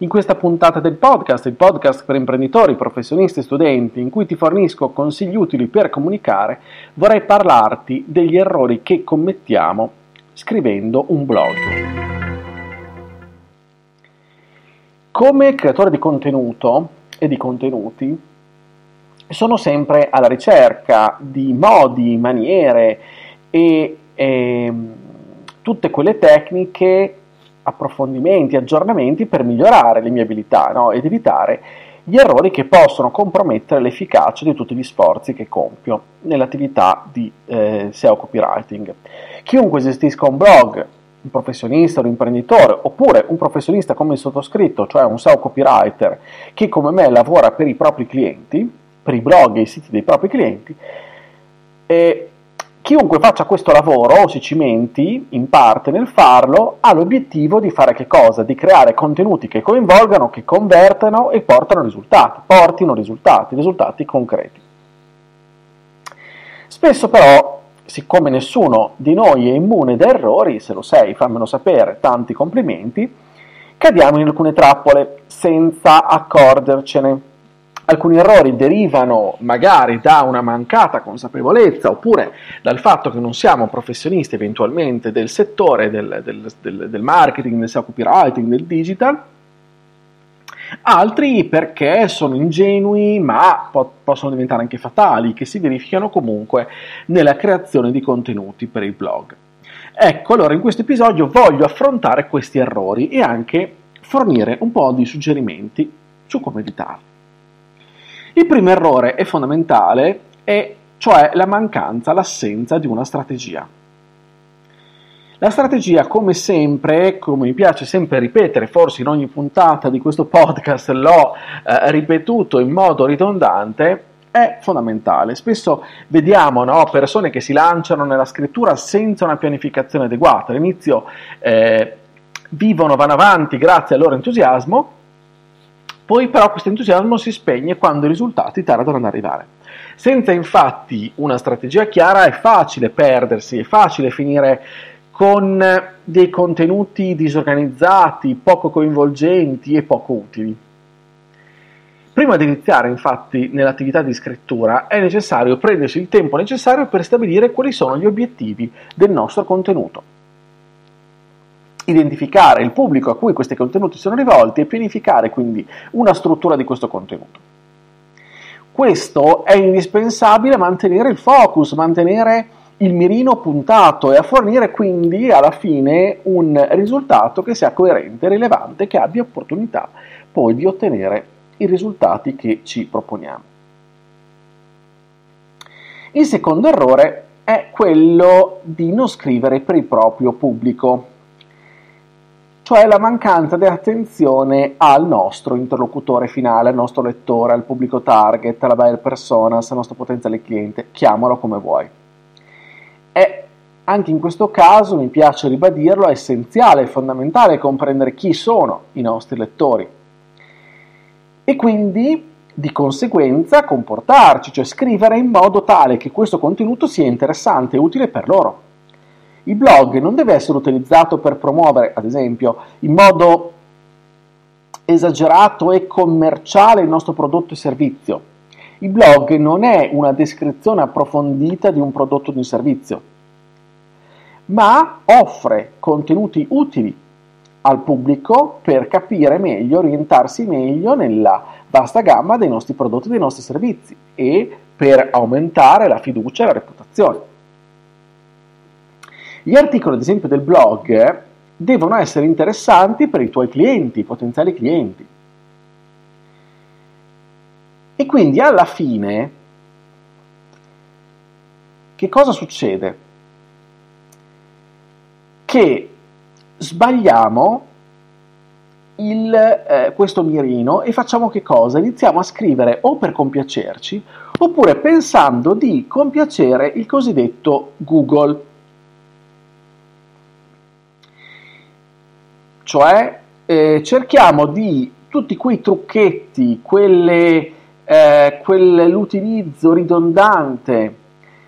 In questa puntata del podcast, il podcast per imprenditori, professionisti e studenti, in cui ti fornisco consigli utili per comunicare, vorrei parlarti degli errori che commettiamo scrivendo un blog. Come creatore di contenuto e di contenuti, sono sempre alla ricerca di modi, maniere, e eh, tutte quelle tecniche, approfondimenti, aggiornamenti per migliorare le mie abilità no? ed evitare gli errori che possono compromettere l'efficacia di tutti gli sforzi che compio nell'attività di eh, SEO copywriting. Chiunque gestisca un blog, un professionista, un imprenditore, oppure un professionista come il sottoscritto, cioè un SEO copywriter, che come me lavora per i propri clienti, per i blog e i siti dei propri clienti, eh, Chiunque faccia questo lavoro o si cimenti in parte nel farlo ha l'obiettivo di fare che cosa? Di creare contenuti che coinvolgano, che convertano e portano risultati, portino risultati, risultati concreti. Spesso però, siccome nessuno di noi è immune da errori, se lo sei fammelo sapere, tanti complimenti, cadiamo in alcune trappole senza accorgercene Alcuni errori derivano magari da una mancata consapevolezza oppure dal fatto che non siamo professionisti eventualmente del settore del, del, del, del marketing, del copywriting, del digital, altri perché sono ingenui ma po- possono diventare anche fatali, che si verificano comunque nella creazione di contenuti per il blog. Ecco, allora in questo episodio voglio affrontare questi errori e anche fornire un po' di suggerimenti su come evitarli. Il primo errore è fondamentale, è cioè la mancanza, l'assenza di una strategia. La strategia, come sempre, come mi piace sempre ripetere, forse in ogni puntata di questo podcast l'ho eh, ripetuto in modo ridondante, è fondamentale. Spesso vediamo no, persone che si lanciano nella scrittura senza una pianificazione adeguata. All'inizio eh, vivono, vanno avanti grazie al loro entusiasmo, poi però questo entusiasmo si spegne quando i risultati tardano ad arrivare. Senza infatti una strategia chiara è facile perdersi, è facile finire con dei contenuti disorganizzati, poco coinvolgenti e poco utili. Prima di iniziare infatti nell'attività di scrittura è necessario prendersi il tempo necessario per stabilire quali sono gli obiettivi del nostro contenuto identificare il pubblico a cui questi contenuti sono rivolti e pianificare quindi una struttura di questo contenuto. Questo è indispensabile mantenere il focus, mantenere il mirino puntato e a fornire quindi alla fine un risultato che sia coerente, rilevante, che abbia opportunità poi di ottenere i risultati che ci proponiamo. Il secondo errore è quello di non scrivere per il proprio pubblico cioè la mancanza di attenzione al nostro interlocutore finale, al nostro lettore, al pubblico target, alla buyer persona, al nostro potenziale cliente, chiamalo come vuoi. E anche in questo caso, mi piace ribadirlo, è essenziale, è fondamentale comprendere chi sono i nostri lettori e quindi di conseguenza comportarci, cioè scrivere in modo tale che questo contenuto sia interessante e utile per loro. Il blog non deve essere utilizzato per promuovere, ad esempio, in modo esagerato e commerciale il nostro prodotto e servizio. Il blog non è una descrizione approfondita di un prodotto o di un servizio, ma offre contenuti utili al pubblico per capire meglio, orientarsi meglio nella vasta gamma dei nostri prodotti e dei nostri servizi e per aumentare la fiducia e la reputazione. Gli articoli, ad esempio, del blog devono essere interessanti per i tuoi clienti, i potenziali clienti. E quindi alla fine, che cosa succede? Che sbagliamo il, eh, questo mirino e facciamo che cosa? Iniziamo a scrivere o per compiacerci oppure pensando di compiacere il cosiddetto Google. Cioè eh, cerchiamo di tutti quei trucchetti, quelle, eh, quell'utilizzo ridondante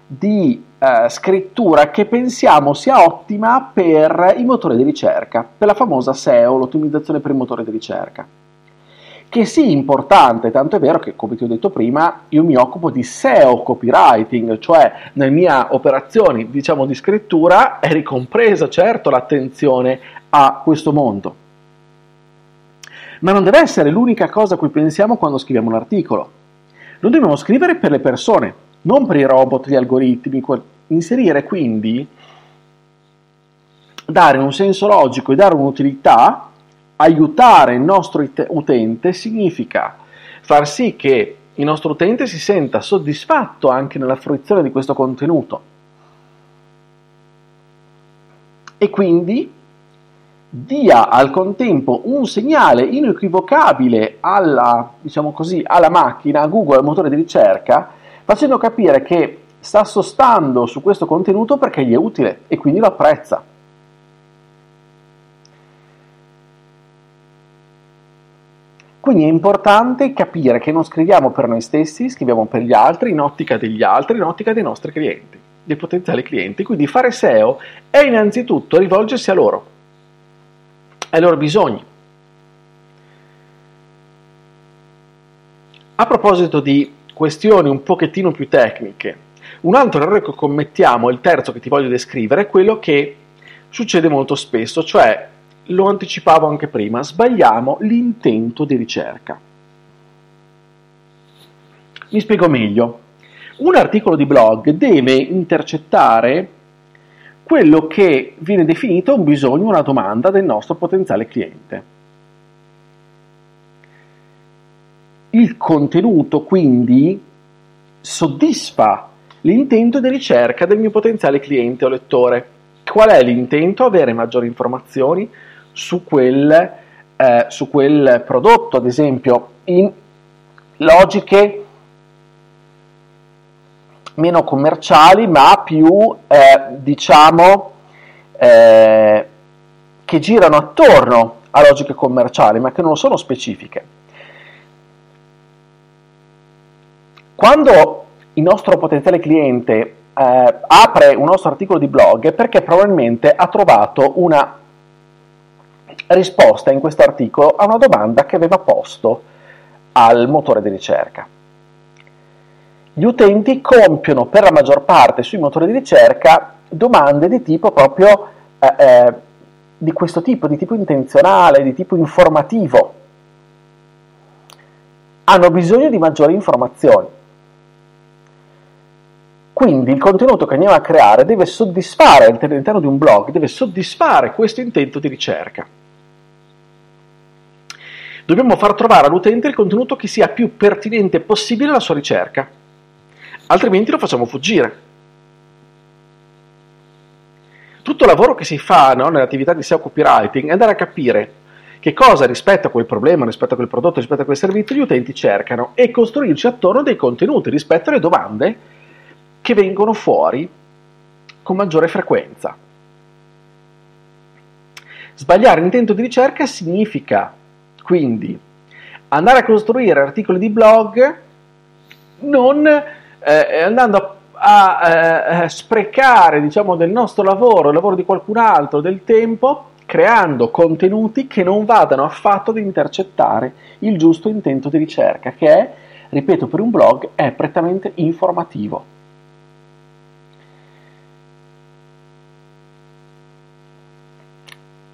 di eh, scrittura che pensiamo sia ottima per i motori di ricerca, per la famosa SEO, l'ottimizzazione per i motori di ricerca. Che sì, importante, tanto è vero che, come ti ho detto prima, io mi occupo di SEO copywriting, cioè nelle mie operazioni, diciamo, di scrittura è ricompresa, certo, l'attenzione a questo mondo. Ma non deve essere l'unica cosa a cui pensiamo quando scriviamo un articolo. Lo dobbiamo scrivere per le persone, non per i robot, gli algoritmi, inserire quindi, dare un senso logico e dare un'utilità, aiutare il nostro utente significa far sì che il nostro utente si senta soddisfatto anche nella fruizione di questo contenuto e quindi dia al contempo un segnale inequivocabile alla, diciamo così, alla macchina, a Google, al motore di ricerca, facendo capire che sta sostando su questo contenuto perché gli è utile e quindi lo apprezza. Quindi è importante capire che non scriviamo per noi stessi, scriviamo per gli altri, in ottica degli altri, in ottica dei nostri clienti, dei potenziali clienti. Quindi fare SEO è innanzitutto rivolgersi a loro, ai loro bisogni. A proposito di questioni un pochettino più tecniche. Un altro errore che commettiamo, il terzo che ti voglio descrivere, è quello che succede molto spesso, cioè, lo anticipavo anche prima, sbagliamo l'intento di ricerca. Mi spiego meglio. Un articolo di blog deve intercettare quello che viene definito un bisogno, una domanda del nostro potenziale cliente. Il contenuto quindi soddisfa l'intento di ricerca del mio potenziale cliente o lettore. Qual è l'intento? Avere maggiori informazioni su quel, eh, su quel prodotto, ad esempio, in logiche meno commerciali, ma più, eh, diciamo, eh, che girano attorno a logiche commerciali, ma che non sono specifiche. Quando il nostro potenziale cliente eh, apre un nostro articolo di blog è perché probabilmente ha trovato una risposta in questo articolo a una domanda che aveva posto al motore di ricerca. Gli utenti compiono per la maggior parte sui motori di ricerca domande di tipo proprio eh, eh, di questo tipo, di tipo intenzionale, di tipo informativo. Hanno bisogno di maggiori informazioni. Quindi il contenuto che andiamo a creare deve soddisfare all'interno di un blog, deve soddisfare questo intento di ricerca. Dobbiamo far trovare all'utente il contenuto che sia più pertinente possibile alla sua ricerca, altrimenti lo facciamo fuggire. Tutto il lavoro che si fa no, nell'attività di SEO copywriting è andare a capire che cosa rispetto a quel problema, rispetto a quel prodotto, rispetto a quel servizio gli utenti cercano e costruirci attorno dei contenuti rispetto alle domande che vengono fuori con maggiore frequenza. Sbagliare l'intento di ricerca significa quindi andare a costruire articoli di blog non eh, andando a, a eh, sprecare diciamo, del nostro lavoro, il lavoro di qualcun altro, del tempo, creando contenuti che non vadano affatto ad intercettare il giusto intento di ricerca, che è, ripeto, per un blog è prettamente informativo.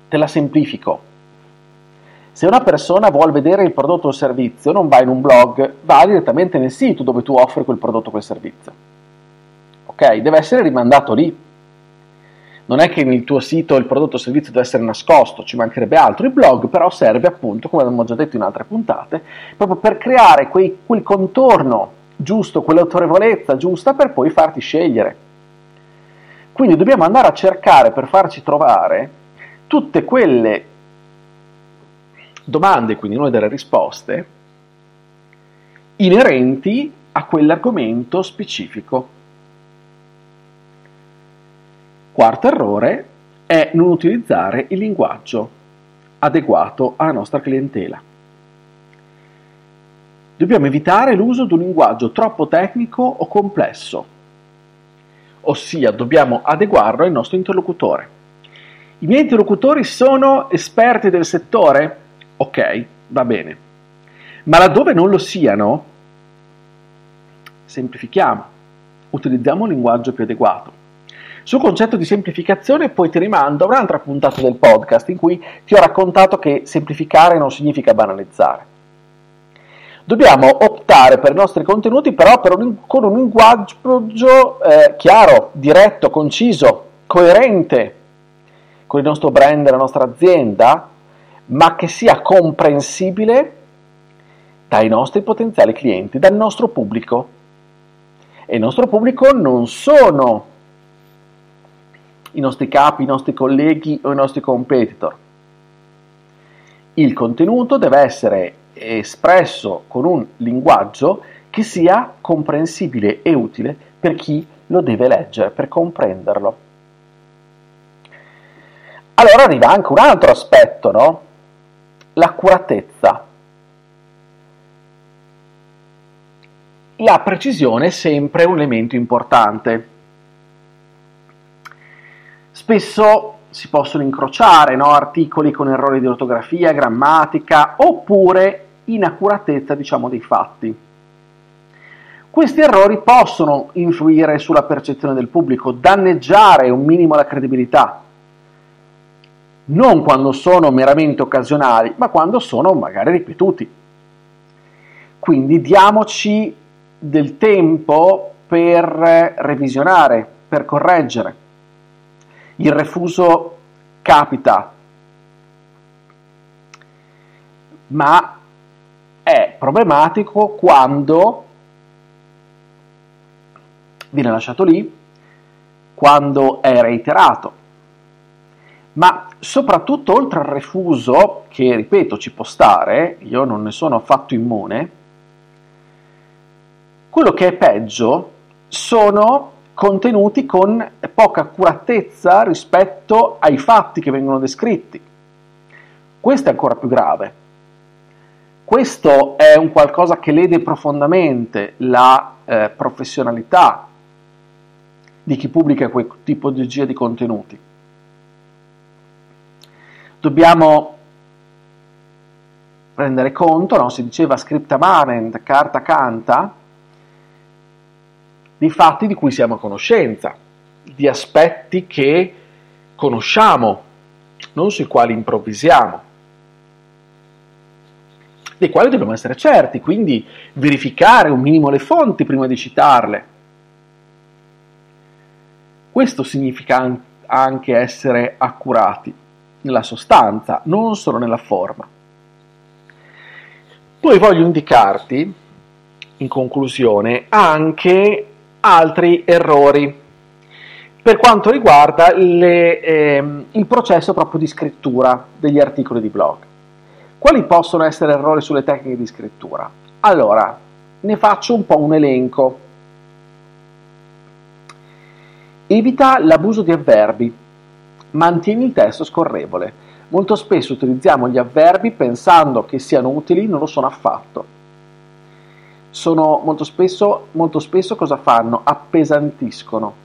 Te la semplifico. Se una persona vuole vedere il prodotto o il servizio, non va in un blog, va direttamente nel sito dove tu offri quel prodotto o quel servizio. Ok? Deve essere rimandato lì. Non è che nel tuo sito il prodotto o il servizio deve essere nascosto, ci mancherebbe altro. Il blog però serve appunto, come abbiamo già detto in altre puntate, proprio per creare quei, quel contorno giusto, quell'autorevolezza giusta per poi farti scegliere. Quindi dobbiamo andare a cercare per farci trovare tutte quelle domande, quindi noi delle risposte, inerenti a quell'argomento specifico. Quarto errore è non utilizzare il linguaggio adeguato alla nostra clientela. Dobbiamo evitare l'uso di un linguaggio troppo tecnico o complesso, ossia dobbiamo adeguarlo al nostro interlocutore. I miei interlocutori sono esperti del settore? Ok, va bene. Ma laddove non lo siano, semplifichiamo, utilizziamo un linguaggio più adeguato. Sul concetto di semplificazione poi ti rimando a un'altra puntata del podcast in cui ti ho raccontato che semplificare non significa banalizzare. Dobbiamo optare per i nostri contenuti però un, con un linguaggio eh, chiaro, diretto, conciso, coerente con il nostro brand e la nostra azienda, ma che sia comprensibile dai nostri potenziali clienti, dal nostro pubblico. E il nostro pubblico non sono i nostri capi, i nostri colleghi o i nostri competitor. Il contenuto deve essere espresso con un linguaggio che sia comprensibile e utile per chi lo deve leggere, per comprenderlo. Allora arriva anche un altro aspetto, no? L'accuratezza. La precisione è sempre un elemento importante. Spesso si possono incrociare no? articoli con errori di ortografia, grammatica oppure inaccuratezza diciamo, dei fatti. Questi errori possono influire sulla percezione del pubblico, danneggiare un minimo la credibilità, non quando sono meramente occasionali, ma quando sono magari ripetuti. Quindi diamoci del tempo per revisionare, per correggere. Il refuso capita, ma è problematico quando viene lasciato lì, quando è reiterato. Ma soprattutto oltre al refuso, che ripeto ci può stare, io non ne sono affatto immune, quello che è peggio sono contenuti con poca accuratezza rispetto ai fatti che vengono descritti. Questo è ancora più grave. Questo è un qualcosa che lede profondamente la eh, professionalità di chi pubblica quel tipo di contenuti. Dobbiamo prendere conto, no? si diceva scripta manent, carta canta, di fatti di cui siamo a conoscenza, di aspetti che conosciamo, non sui quali improvvisiamo, dei quali dobbiamo essere certi, quindi verificare un minimo le fonti prima di citarle. Questo significa anche essere accurati nella sostanza, non solo nella forma. Poi voglio indicarti, in conclusione, anche altri errori per quanto riguarda le, ehm, il processo proprio di scrittura degli articoli di blog. Quali possono essere errori sulle tecniche di scrittura? Allora, ne faccio un po' un elenco. Evita l'abuso di avverbi. Mantieni il testo scorrevole. Molto spesso utilizziamo gli avverbi pensando che siano utili, non lo sono affatto sono molto spesso, molto spesso cosa fanno? Appesantiscono.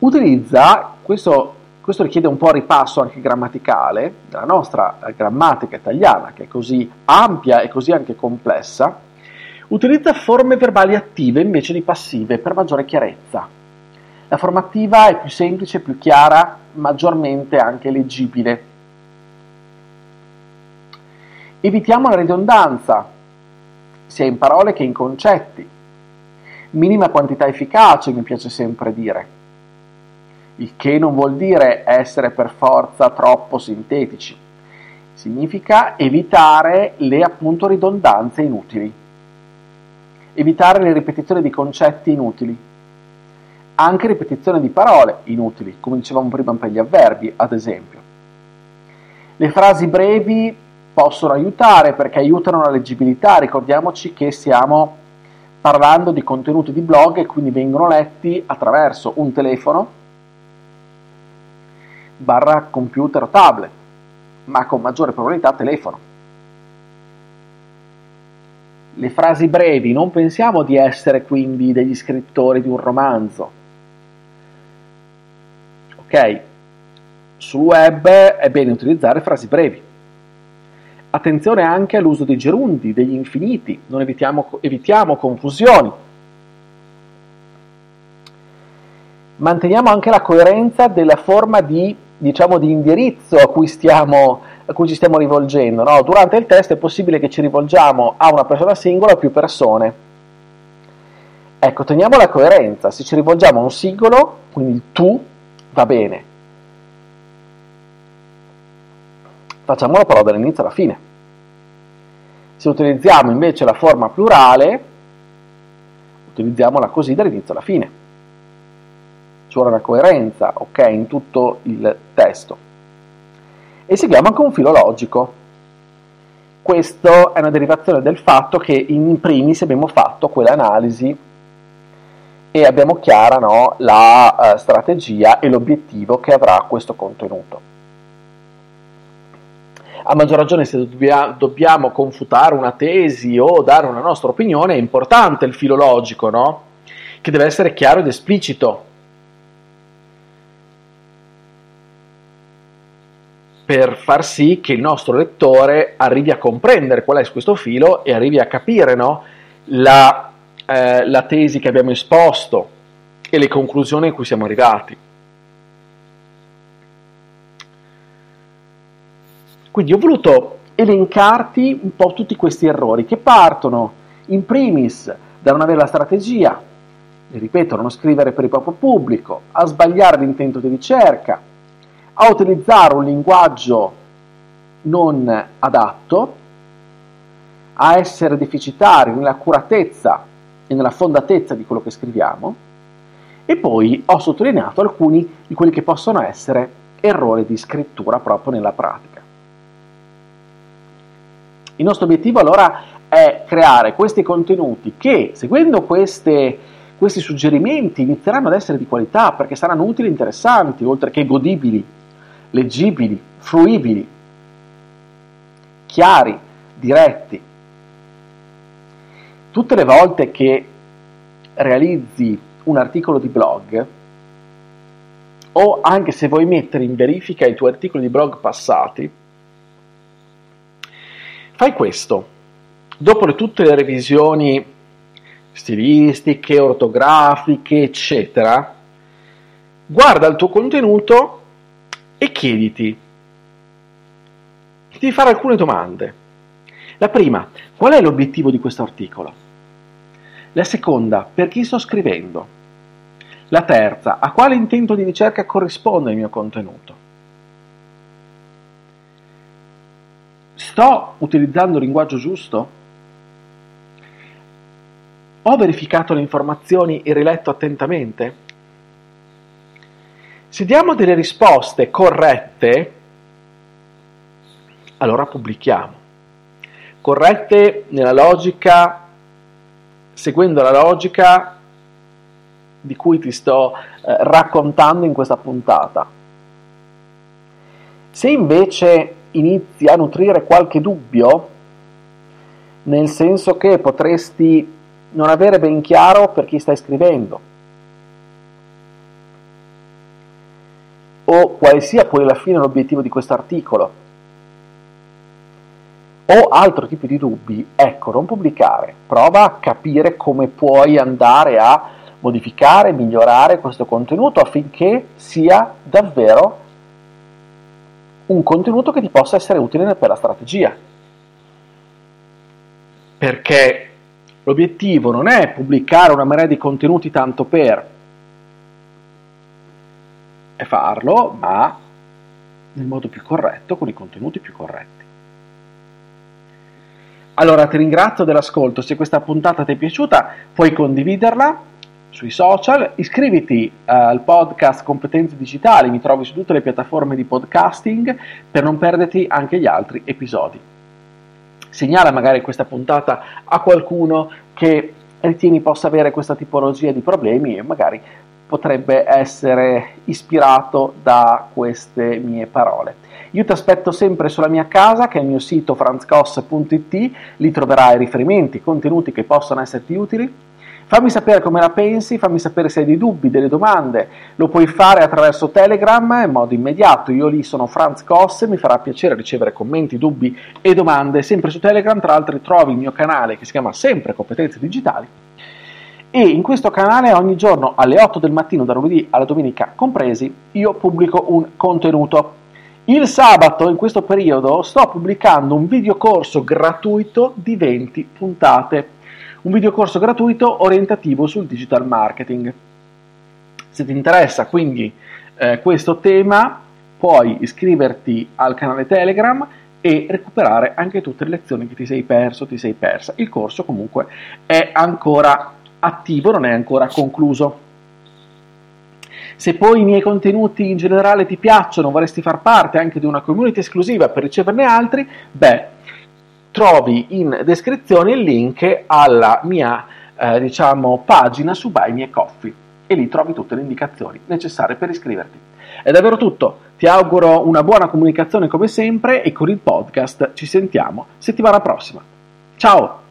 Utilizza, questo, questo richiede un po' ripasso anche grammaticale, della nostra grammatica italiana che è così ampia e così anche complessa, utilizza forme verbali attive invece di passive per maggiore chiarezza. La forma attiva è più semplice, più chiara, maggiormente anche leggibile Evitiamo la ridondanza, sia in parole che in concetti. Minima quantità efficace, mi piace sempre dire. Il che non vuol dire essere per forza troppo sintetici. Significa evitare le appunto ridondanze inutili. Evitare le ripetizioni di concetti inutili. anche ripetizione di parole inutili, come dicevamo prima per gli avverbi, ad esempio. Le frasi brevi possono aiutare perché aiutano la leggibilità, ricordiamoci che stiamo parlando di contenuti di blog e quindi vengono letti attraverso un telefono barra computer o tablet, ma con maggiore probabilità telefono. Le frasi brevi, non pensiamo di essere quindi degli scrittori di un romanzo. Ok? Sul web è bene utilizzare frasi brevi. Attenzione anche all'uso dei gerundi, degli infiniti, non evitiamo, evitiamo confusioni. Manteniamo anche la coerenza della forma di, diciamo, di indirizzo a cui, stiamo, a cui, ci stiamo rivolgendo. No? Durante il test è possibile che ci rivolgiamo a una persona singola o più persone. Ecco, teniamo la coerenza. Se ci rivolgiamo a un singolo, quindi tu, va bene. Facciamolo però dall'inizio alla fine. Se utilizziamo invece la forma plurale, utilizziamola così dall'inizio alla fine. Vuole una coerenza, ok, in tutto il testo. E seguiamo anche un filo logico. Questo è una derivazione del fatto che in primis abbiamo fatto quell'analisi e abbiamo chiara no, la uh, strategia e l'obiettivo che avrà questo contenuto a maggior ragione se dobbia, dobbiamo confutare una tesi o dare una nostra opinione, è importante il filologico, no? Che deve essere chiaro ed esplicito. Per far sì che il nostro lettore arrivi a comprendere qual è questo filo e arrivi a capire no? la, eh, la tesi che abbiamo esposto e le conclusioni a cui siamo arrivati. Quindi ho voluto elencarti un po' tutti questi errori che partono in primis da non avere la strategia, ripeto, non scrivere per il proprio pubblico, a sbagliare l'intento di ricerca, a utilizzare un linguaggio non adatto, a essere deficitari nell'accuratezza e nella fondatezza di quello che scriviamo, e poi ho sottolineato alcuni di quelli che possono essere errori di scrittura proprio nella pratica. Il nostro obiettivo allora è creare questi contenuti che, seguendo queste, questi suggerimenti, inizieranno ad essere di qualità perché saranno utili e interessanti, oltre che godibili, leggibili, fruibili, chiari, diretti. Tutte le volte che realizzi un articolo di blog, o anche se vuoi mettere in verifica i tuoi articoli di blog passati, Fai questo. Dopo le, tutte le revisioni stilistiche, ortografiche, eccetera, guarda il tuo contenuto e chiediti di fare alcune domande. La prima, qual è l'obiettivo di questo articolo? La seconda, per chi sto scrivendo? La terza, a quale intento di ricerca corrisponde il mio contenuto? Sto utilizzando il linguaggio giusto? Ho verificato le informazioni e riletto attentamente? Se diamo delle risposte corrette, allora pubblichiamo. Corrette nella logica, seguendo la logica di cui ti sto eh, raccontando in questa puntata. Se invece inizi a nutrire qualche dubbio, nel senso che potresti non avere ben chiaro per chi stai scrivendo, o quale sia poi alla fine l'obiettivo di questo articolo, o altro tipo di dubbi, ecco, non pubblicare, prova a capire come puoi andare a modificare, migliorare questo contenuto affinché sia davvero un contenuto che ti possa essere utile per la strategia. Perché l'obiettivo non è pubblicare una marea di contenuti tanto per, farlo, ma nel modo più corretto, con i contenuti più corretti. Allora ti ringrazio dell'ascolto, se questa puntata ti è piaciuta puoi condividerla sui social, iscriviti uh, al podcast Competenze Digitali, mi trovi su tutte le piattaforme di podcasting per non perderti anche gli altri episodi. Segnala magari questa puntata a qualcuno che ritieni possa avere questa tipologia di problemi e magari potrebbe essere ispirato da queste mie parole. Io ti aspetto sempre sulla mia casa, che è il mio sito franzcos.it, lì troverai riferimenti, contenuti che possono esserti utili. Fammi sapere come la pensi, fammi sapere se hai dei dubbi, delle domande, lo puoi fare attraverso Telegram in modo immediato, io lì sono Franz Koss, mi farà piacere ricevere commenti, dubbi e domande sempre su Telegram, tra l'altro trovi il mio canale che si chiama sempre Competenze Digitali e in questo canale ogni giorno alle 8 del mattino da lunedì alla domenica compresi io pubblico un contenuto. Il sabato in questo periodo sto pubblicando un videocorso gratuito di 20 puntate un videocorso gratuito orientativo sul digital marketing. Se ti interessa quindi eh, questo tema, puoi iscriverti al canale Telegram e recuperare anche tutte le lezioni che ti sei perso, ti sei persa. Il corso comunque è ancora attivo, non è ancora concluso. Se poi i miei contenuti in generale ti piacciono, vorresti far parte anche di una community esclusiva per riceverne altri, beh, trovi in descrizione il link alla mia eh, diciamo, pagina su Buy Me Coffee e lì trovi tutte le indicazioni necessarie per iscriverti. È davvero tutto, ti auguro una buona comunicazione come sempre e con il podcast ci sentiamo settimana prossima. Ciao!